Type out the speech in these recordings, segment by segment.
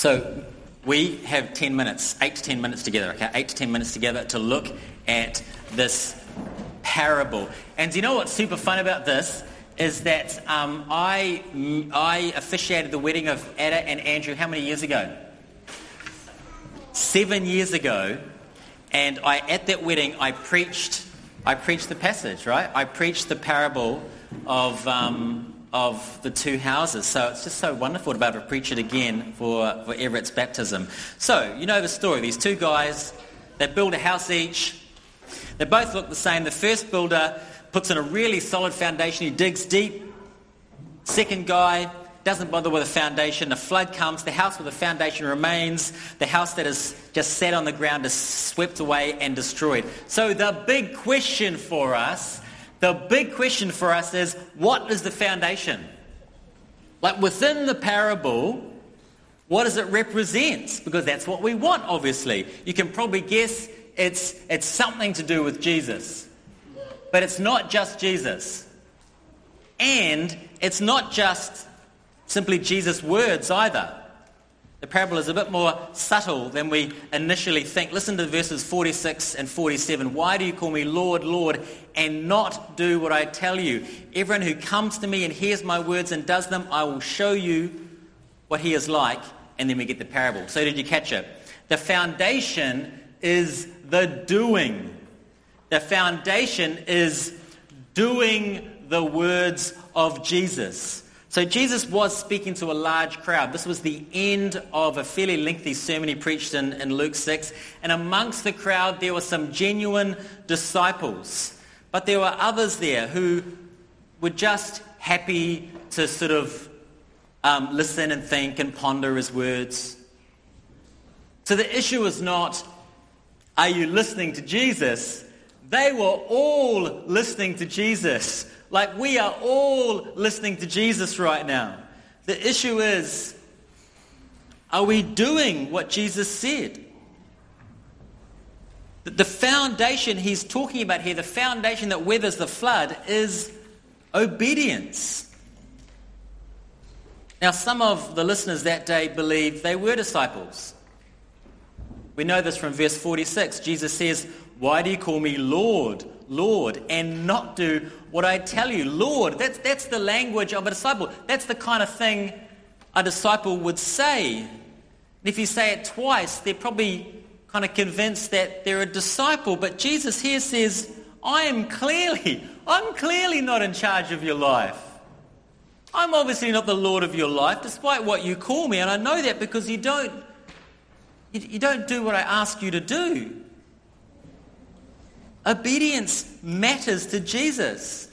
So we have 10 minutes, 8 to 10 minutes together, okay? 8 to 10 minutes together to look at this parable. And you know what's super fun about this? Is that um, I, I officiated the wedding of Ada and Andrew how many years ago? Seven years ago. And I, at that wedding, I preached, I preached the passage, right? I preached the parable of, um, of the two houses. So it's just so wonderful to be able to preach it again for, for Everett's baptism. So, you know the story. These two guys, they build a house each. They both look the same. The first builder puts in a really solid foundation. He digs deep. Second guy doesn't bother with a foundation. The flood comes. The house with a foundation remains. The house that is just sat on the ground is swept away and destroyed. So the big question for us the big question for us is what is the foundation? Like within the parable, what does it represent? Because that's what we want, obviously. You can probably guess it's, it's something to do with Jesus. But it's not just Jesus. And it's not just simply Jesus' words either. The parable is a bit more subtle than we initially think. Listen to verses 46 and 47. Why do you call me Lord, Lord, and not do what I tell you? Everyone who comes to me and hears my words and does them, I will show you what he is like. And then we get the parable. So, did you catch it? The foundation is the doing. The foundation is doing the words of Jesus. So Jesus was speaking to a large crowd. This was the end of a fairly lengthy sermon he preached in, in Luke 6. And amongst the crowd, there were some genuine disciples. But there were others there who were just happy to sort of um, listen and think and ponder his words. So the issue is not, are you listening to Jesus? They were all listening to Jesus. Like we are all listening to Jesus right now. The issue is, are we doing what Jesus said? The foundation he's talking about here, the foundation that weathers the flood, is obedience. Now, some of the listeners that day believed they were disciples. We know this from verse 46. Jesus says, Why do you call me Lord, Lord, and not do what I tell you. Lord, that's, that's the language of a disciple. That's the kind of thing a disciple would say. And if you say it twice, they're probably kind of convinced that they're a disciple. But Jesus here says, I am clearly, I'm clearly not in charge of your life. I'm obviously not the Lord of your life, despite what you call me. And I know that because you don't, you, you don't do what I ask you to do. Obedience matters to Jesus.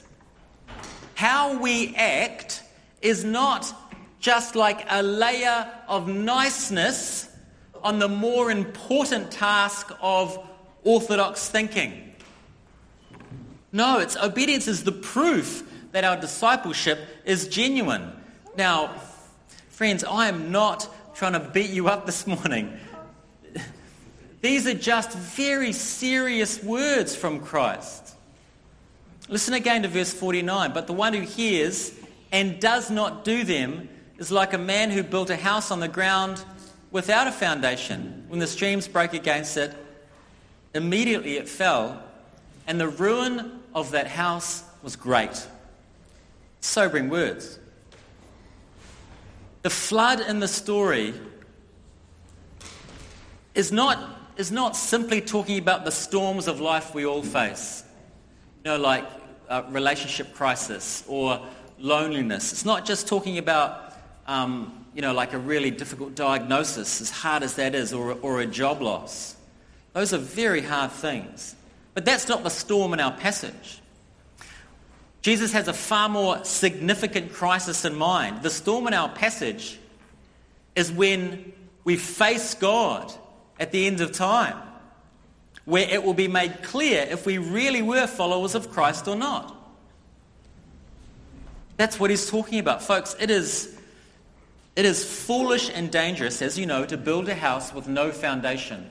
How we act is not just like a layer of niceness on the more important task of orthodox thinking. No, it's obedience is the proof that our discipleship is genuine. Now, friends, I am not trying to beat you up this morning. These are just very serious words from Christ. Listen again to verse 49. But the one who hears and does not do them is like a man who built a house on the ground without a foundation. When the streams broke against it, immediately it fell, and the ruin of that house was great. Sobering words. The flood in the story is not is not simply talking about the storms of life we all face. You know, like uh, relationship crisis or loneliness. It's not just talking about, um, you know, like a really difficult diagnosis, as hard as that is, or, or a job loss. Those are very hard things. But that's not the storm in our passage. Jesus has a far more significant crisis in mind. The storm in our passage is when we face God at the end of time, where it will be made clear if we really were followers of Christ or not. That's what he's talking about. Folks, it is, it is foolish and dangerous, as you know, to build a house with no foundation.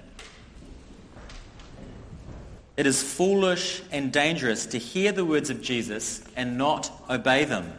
It is foolish and dangerous to hear the words of Jesus and not obey them.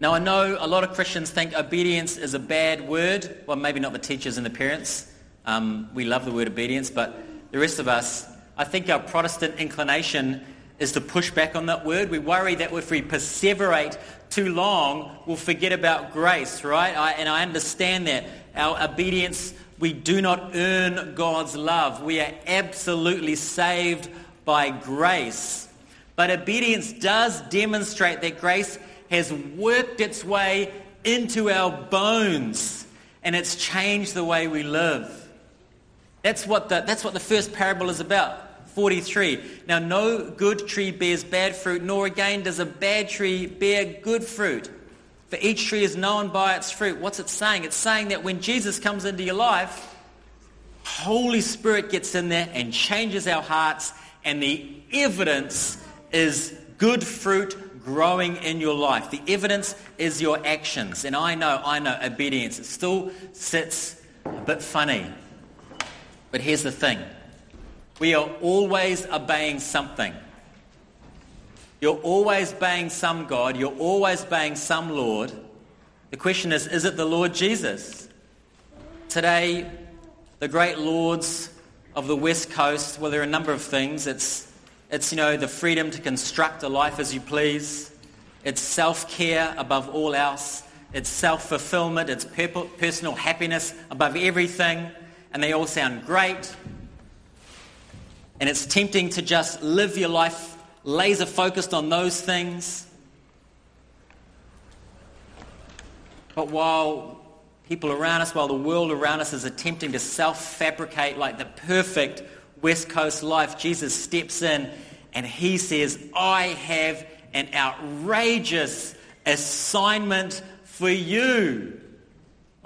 Now, I know a lot of Christians think obedience is a bad word. Well, maybe not the teachers and the parents. Um, we love the word obedience, but the rest of us, I think our Protestant inclination is to push back on that word. We worry that if we perseverate too long, we'll forget about grace, right? I, and I understand that. Our obedience, we do not earn God's love. We are absolutely saved by grace. But obedience does demonstrate that grace has worked its way into our bones and it's changed the way we live. That's what the, that's what the first parable is about. 43. Now, no good tree bears bad fruit, nor again does a bad tree bear good fruit. For each tree is known by its fruit. What's it saying? It's saying that when Jesus comes into your life, Holy Spirit gets in there and changes our hearts, and the evidence is good fruit growing in your life. The evidence is your actions. And I know, I know, obedience. It still sits a bit funny. But here's the thing. We are always obeying something. You're always obeying some God. You're always obeying some Lord. The question is, is it the Lord Jesus? Today, the great lords of the West Coast, well, there are a number of things. It's it's, you know, the freedom to construct a life as you please. It's self-care above all else. It's self-fulfillment. It's personal happiness above everything. And they all sound great. And it's tempting to just live your life laser focused on those things. But while people around us, while the world around us is attempting to self fabricate like the perfect West Coast life, Jesus steps in and he says, I have an outrageous assignment for you.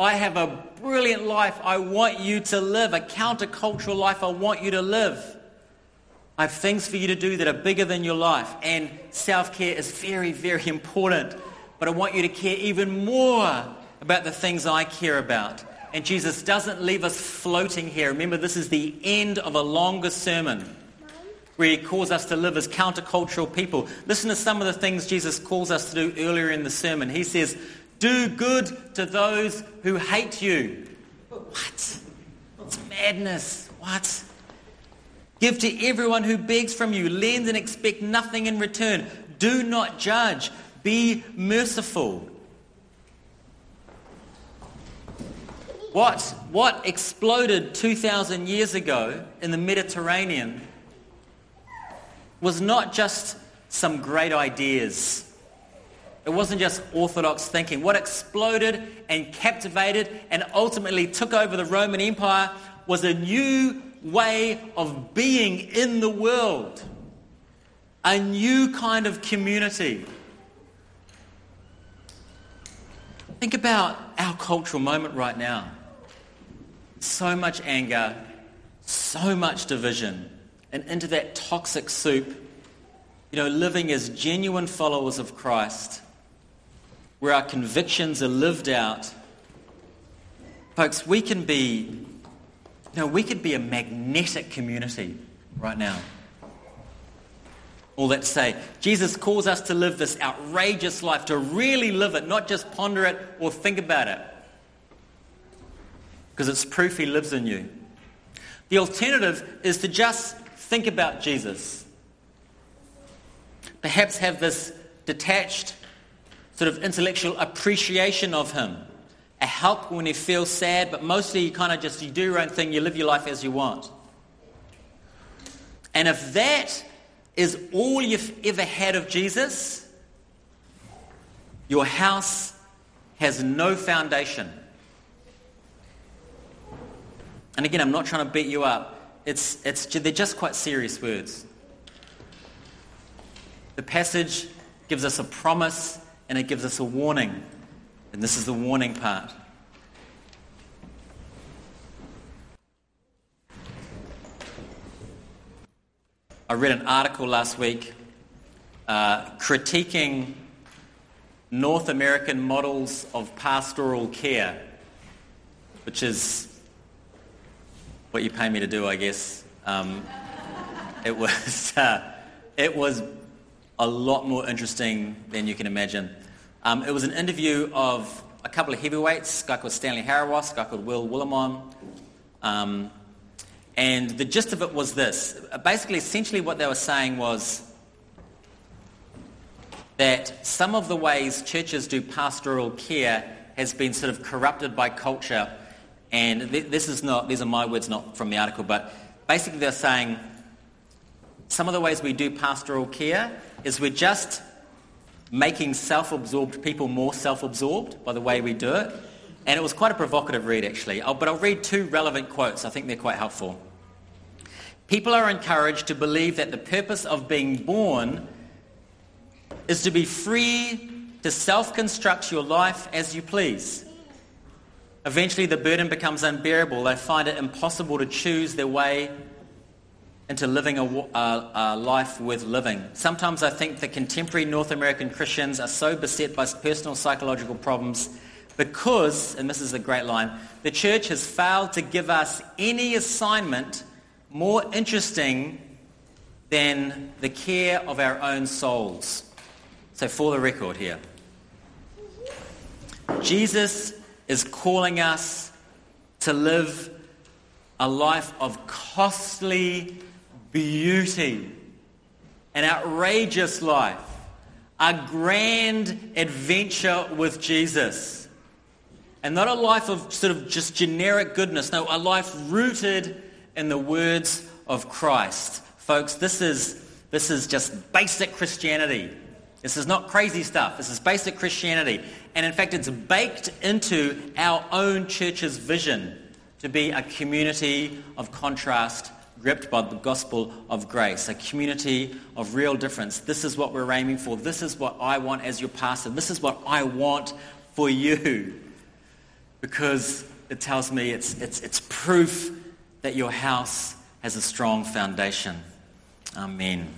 I have a brilliant life I want you to live, a countercultural life I want you to live. I have things for you to do that are bigger than your life, and self care is very, very important. But I want you to care even more about the things I care about. And Jesus doesn't leave us floating here. Remember, this is the end of a longer sermon where he calls us to live as countercultural people. Listen to some of the things Jesus calls us to do earlier in the sermon. He says, Do good to those who hate you. What? It's madness. What? Give to everyone who begs from you. Lend and expect nothing in return. Do not judge. Be merciful. What, what exploded 2,000 years ago in the Mediterranean was not just some great ideas. It wasn't just orthodox thinking. What exploded and captivated and ultimately took over the Roman Empire was a new way of being in the world, a new kind of community. Think about our cultural moment right now so much anger, so much division, and into that toxic soup, you know, living as genuine followers of Christ, where our convictions are lived out. Folks, we can be, know, we could be a magnetic community right now. All that to say, Jesus calls us to live this outrageous life, to really live it, not just ponder it or think about it because it's proof he lives in you. The alternative is to just think about Jesus. Perhaps have this detached, sort of intellectual appreciation of him. A help when you feel sad, but mostly you kind of just you do your own thing, you live your life as you want. And if that is all you've ever had of Jesus, your house has no foundation. And again, I'm not trying to beat you up. It's, it's, they're just quite serious words. The passage gives us a promise and it gives us a warning. And this is the warning part. I read an article last week uh, critiquing North American models of pastoral care, which is what you pay me to do, I guess. Um, it was uh, it was a lot more interesting than you can imagine. Um, it was an interview of a couple of heavyweights, a guy called Stanley Hauerwas, a guy called Will Willimon. Um, and the gist of it was this. Basically, essentially what they were saying was that some of the ways churches do pastoral care has been sort of corrupted by culture. And th- this is not, these are my words, not from the article, but basically they're saying some of the ways we do pastoral care is we're just making self-absorbed people more self-absorbed by the way we do it. And it was quite a provocative read, actually. I'll, but I'll read two relevant quotes. I think they're quite helpful. People are encouraged to believe that the purpose of being born is to be free to self-construct your life as you please. Eventually, the burden becomes unbearable. They find it impossible to choose their way into living a, a, uh, a, life worth living. Sometimes I think that contemporary North American Christians are so beset by personal psychological problems because, and this is a great line, the church has failed to give us any assignment more interesting than the care of our own souls. So, for the record here, Jesus is calling us to live a life of costly beauty, an outrageous life, a grand adventure with Jesus. And not a life of sort of just generic goodness, no, a life rooted in the words of Christ. Folks, this is, this is just basic Christianity. This is not crazy stuff. This is basic Christianity. And in fact, it's baked into our own church's vision to be a community of contrast gripped by the gospel of grace, a community of real difference. This is what we're aiming for. This is what I want as your pastor. This is what I want for you. Because it tells me it's, it's, it's proof that your house has a strong foundation. Amen.